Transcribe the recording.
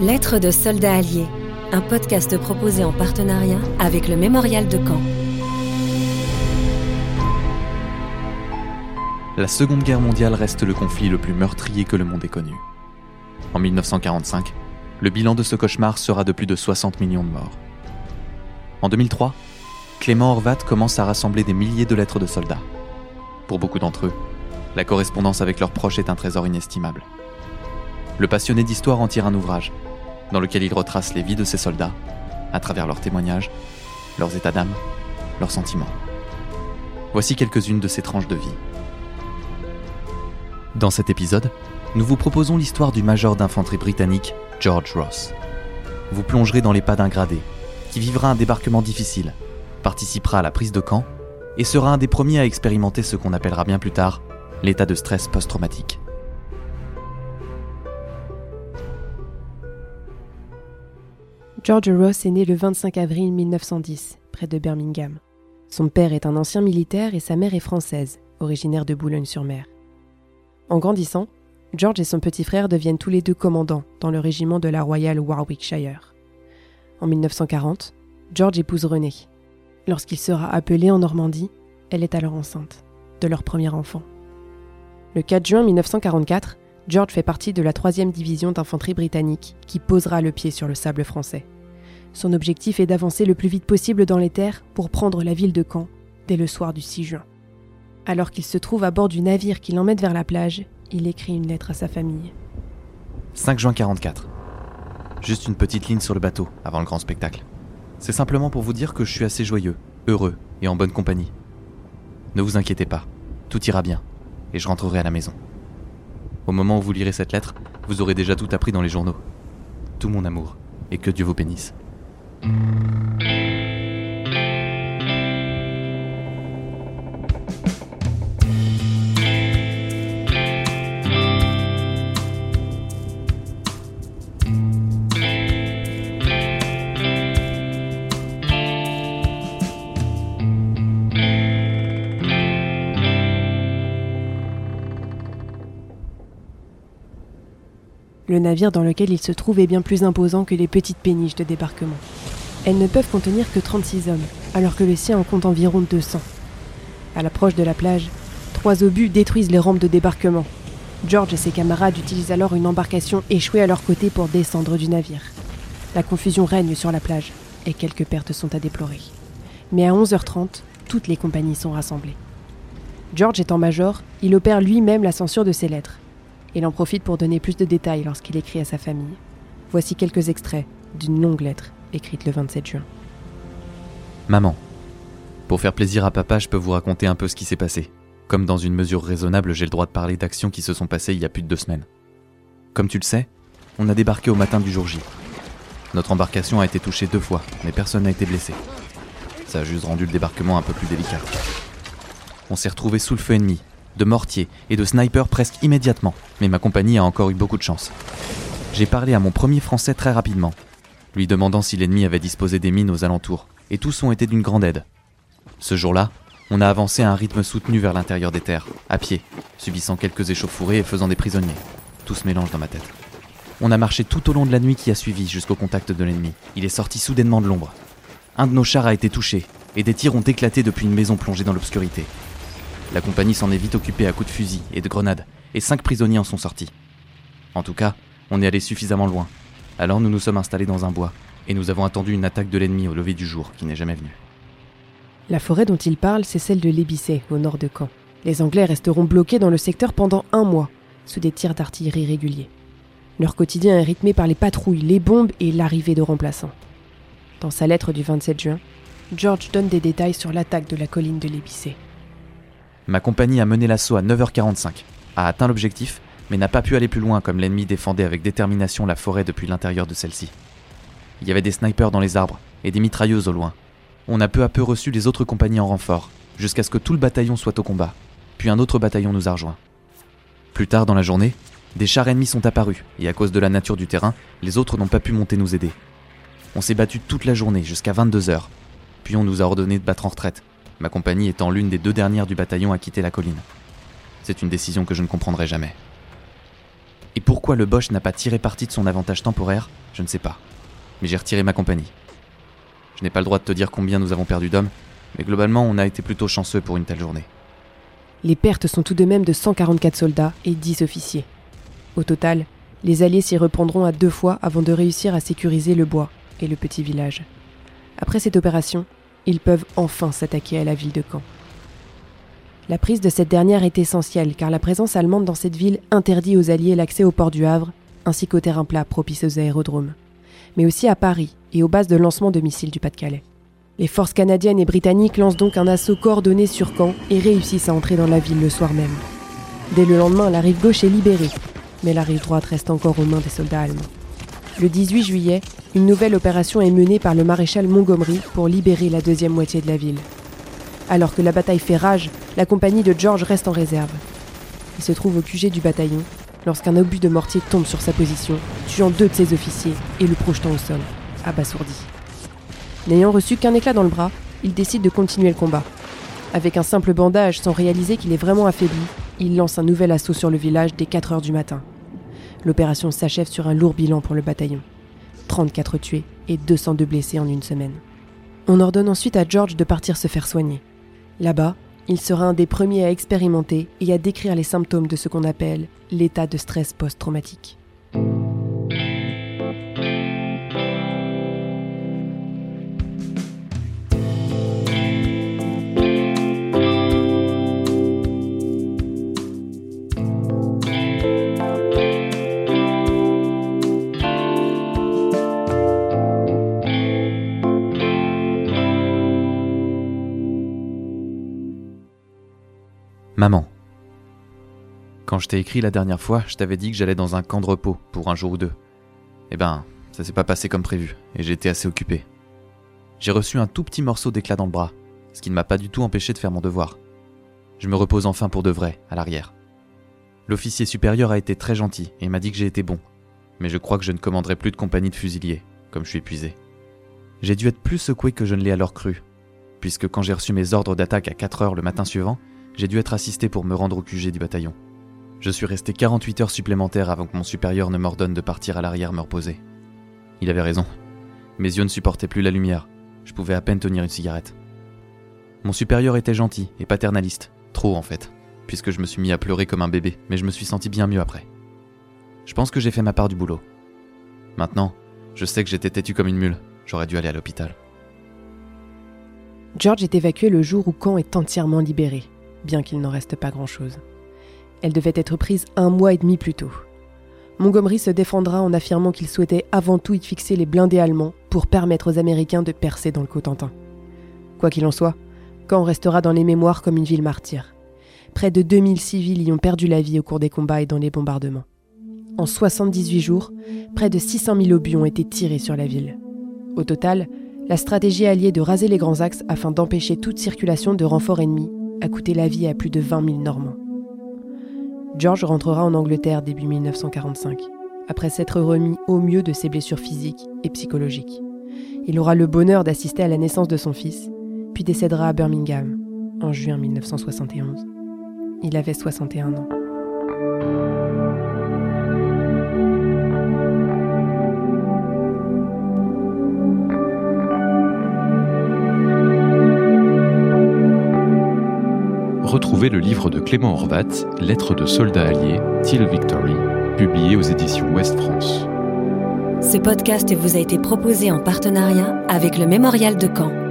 Lettres de soldats alliés, un podcast proposé en partenariat avec le Mémorial de Caen. La Seconde Guerre mondiale reste le conflit le plus meurtrier que le monde ait connu. En 1945, le bilan de ce cauchemar sera de plus de 60 millions de morts. En 2003, Clément Horvat commence à rassembler des milliers de lettres de soldats. Pour beaucoup d'entre eux, la correspondance avec leurs proches est un trésor inestimable. Le passionné d'histoire en tire un ouvrage, dans lequel il retrace les vies de ces soldats, à travers leurs témoignages, leurs états d'âme, leurs sentiments. Voici quelques-unes de ces tranches de vie. Dans cet épisode, nous vous proposons l'histoire du major d'infanterie britannique George Ross. Vous plongerez dans les pas d'un gradé, qui vivra un débarquement difficile, participera à la prise de camp et sera un des premiers à expérimenter ce qu'on appellera bien plus tard l'état de stress post-traumatique. George Ross est né le 25 avril 1910, près de Birmingham. Son père est un ancien militaire et sa mère est française, originaire de Boulogne-sur-Mer. En grandissant, George et son petit frère deviennent tous les deux commandants dans le régiment de la Royal Warwickshire. En 1940, George épouse Renée. Lorsqu'il sera appelé en Normandie, elle est alors enceinte de leur premier enfant. Le 4 juin 1944, George fait partie de la 3e division d'infanterie britannique qui posera le pied sur le sable français. Son objectif est d'avancer le plus vite possible dans les terres pour prendre la ville de Caen dès le soir du 6 juin. Alors qu'il se trouve à bord du navire qui l'emmène vers la plage, il écrit une lettre à sa famille. 5 juin 44. Juste une petite ligne sur le bateau avant le grand spectacle. C'est simplement pour vous dire que je suis assez joyeux, heureux et en bonne compagnie. Ne vous inquiétez pas, tout ira bien, et je rentrerai à la maison. Au moment où vous lirez cette lettre, vous aurez déjà tout appris dans les journaux. Tout mon amour, et que Dieu vous bénisse. Thank you. Le navire dans lequel il se trouve est bien plus imposant que les petites péniches de débarquement. Elles ne peuvent contenir que 36 hommes, alors que le sien en compte environ 200. À l'approche de la plage, trois obus détruisent les rampes de débarquement. George et ses camarades utilisent alors une embarcation échouée à leur côté pour descendre du navire. La confusion règne sur la plage et quelques pertes sont à déplorer. Mais à 11h30, toutes les compagnies sont rassemblées. George étant major, il opère lui-même la censure de ses lettres. Il en profite pour donner plus de détails lorsqu'il écrit à sa famille. Voici quelques extraits d'une longue lettre écrite le 27 juin. Maman, pour faire plaisir à papa, je peux vous raconter un peu ce qui s'est passé. Comme dans une mesure raisonnable, j'ai le droit de parler d'actions qui se sont passées il y a plus de deux semaines. Comme tu le sais, on a débarqué au matin du jour J. Notre embarcation a été touchée deux fois, mais personne n'a été blessé. Ça a juste rendu le débarquement un peu plus délicat. On s'est retrouvé sous le feu ennemi, de mortiers et de snipers presque immédiatement, mais ma compagnie a encore eu beaucoup de chance. J'ai parlé à mon premier français très rapidement, lui demandant si l'ennemi avait disposé des mines aux alentours, et tous ont été d'une grande aide. Ce jour-là, on a avancé à un rythme soutenu vers l'intérieur des terres, à pied, subissant quelques échauffourées et faisant des prisonniers. Tout se mélange dans ma tête. On a marché tout au long de la nuit qui a suivi jusqu'au contact de l'ennemi. Il est sorti soudainement de l'ombre. Un de nos chars a été touché, et des tirs ont éclaté depuis une maison plongée dans l'obscurité. La compagnie s'en est vite occupée à coups de fusil et de grenades, et cinq prisonniers en sont sortis. En tout cas, on est allé suffisamment loin. Alors nous nous sommes installés dans un bois, et nous avons attendu une attaque de l'ennemi au lever du jour, qui n'est jamais venue. La forêt dont il parle, c'est celle de l'Ébissé, au nord de Caen. Les Anglais resteront bloqués dans le secteur pendant un mois, sous des tirs d'artillerie réguliers. Leur quotidien est rythmé par les patrouilles, les bombes et l'arrivée de remplaçants. Dans sa lettre du 27 juin, George donne des détails sur l'attaque de la colline de l'Ébissé. Ma compagnie a mené l'assaut à 9h45, a atteint l'objectif, mais n'a pas pu aller plus loin comme l'ennemi défendait avec détermination la forêt depuis l'intérieur de celle-ci. Il y avait des snipers dans les arbres et des mitrailleuses au loin. On a peu à peu reçu les autres compagnies en renfort, jusqu'à ce que tout le bataillon soit au combat, puis un autre bataillon nous a rejoints. Plus tard dans la journée, des chars ennemis sont apparus, et à cause de la nature du terrain, les autres n'ont pas pu monter nous aider. On s'est battu toute la journée, jusqu'à 22 heures, puis on nous a ordonné de battre en retraite, ma compagnie étant l'une des deux dernières du bataillon à quitter la colline. C'est une décision que je ne comprendrai jamais. Et pourquoi le Bosch n'a pas tiré parti de son avantage temporaire, je ne sais pas. Mais j'ai retiré ma compagnie. Je n'ai pas le droit de te dire combien nous avons perdu d'hommes, mais globalement on a été plutôt chanceux pour une telle journée. Les pertes sont tout de même de 144 soldats et 10 officiers. Au total, les Alliés s'y reprendront à deux fois avant de réussir à sécuriser le bois et le petit village. Après cette opération, ils peuvent enfin s'attaquer à la ville de Caen. La prise de cette dernière est essentielle car la présence allemande dans cette ville interdit aux Alliés l'accès au port du Havre ainsi qu'au terrain plat propice aux aérodromes, mais aussi à Paris et aux bases de lancement de missiles du Pas-de-Calais. Les forces canadiennes et britanniques lancent donc un assaut coordonné sur Caen et réussissent à entrer dans la ville le soir même. Dès le lendemain, la rive gauche est libérée, mais la rive droite reste encore aux mains des soldats allemands. Le 18 juillet, une nouvelle opération est menée par le maréchal Montgomery pour libérer la deuxième moitié de la ville. Alors que la bataille fait rage, la compagnie de George reste en réserve. Il se trouve au QG du bataillon lorsqu'un obus de mortier tombe sur sa position, tuant deux de ses officiers et le projetant au sol, abasourdi. N'ayant reçu qu'un éclat dans le bras, il décide de continuer le combat. Avec un simple bandage sans réaliser qu'il est vraiment affaibli, il lance un nouvel assaut sur le village dès 4 heures du matin. L'opération s'achève sur un lourd bilan pour le bataillon. 34 tués et 202 blessés en une semaine. On ordonne ensuite à George de partir se faire soigner. Là-bas, il sera un des premiers à expérimenter et à décrire les symptômes de ce qu'on appelle l'état de stress post-traumatique. Maman. Quand je t'ai écrit la dernière fois, je t'avais dit que j'allais dans un camp de repos pour un jour ou deux. Eh ben, ça s'est pas passé comme prévu, et été assez occupé. J'ai reçu un tout petit morceau d'éclat dans le bras, ce qui ne m'a pas du tout empêché de faire mon devoir. Je me repose enfin pour de vrai, à l'arrière. L'officier supérieur a été très gentil et m'a dit que j'ai été bon, mais je crois que je ne commanderai plus de compagnie de fusiliers, comme je suis épuisé. J'ai dû être plus secoué que je ne l'ai alors cru, puisque quand j'ai reçu mes ordres d'attaque à 4 heures le matin suivant, j'ai dû être assisté pour me rendre au QG du bataillon. Je suis resté 48 heures supplémentaires avant que mon supérieur ne m'ordonne de partir à l'arrière me reposer. Il avait raison. Mes yeux ne supportaient plus la lumière. Je pouvais à peine tenir une cigarette. Mon supérieur était gentil et paternaliste. Trop en fait, puisque je me suis mis à pleurer comme un bébé, mais je me suis senti bien mieux après. Je pense que j'ai fait ma part du boulot. Maintenant, je sais que j'étais têtu comme une mule. J'aurais dû aller à l'hôpital. George est évacué le jour où Caen est entièrement libéré bien qu'il n'en reste pas grand-chose. Elle devait être prise un mois et demi plus tôt. Montgomery se défendra en affirmant qu'il souhaitait avant tout y fixer les blindés allemands pour permettre aux Américains de percer dans le Cotentin. Quoi qu'il en soit, Caen restera dans les mémoires comme une ville martyre. Près de 2000 civils y ont perdu la vie au cours des combats et dans les bombardements. En 78 jours, près de 600 000 obus ont été tirés sur la ville. Au total, la stratégie alliée de raser les grands axes afin d'empêcher toute circulation de renforts ennemis a coûté la vie à plus de 20 000 Normands. George rentrera en Angleterre début 1945, après s'être remis au mieux de ses blessures physiques et psychologiques. Il aura le bonheur d'assister à la naissance de son fils, puis décédera à Birmingham en juin 1971. Il avait 61 ans. Retrouvez le livre de Clément Horvat, Lettres de soldats alliés, Till Victory, publié aux éditions Ouest France. Ce podcast vous a été proposé en partenariat avec le Mémorial de Caen.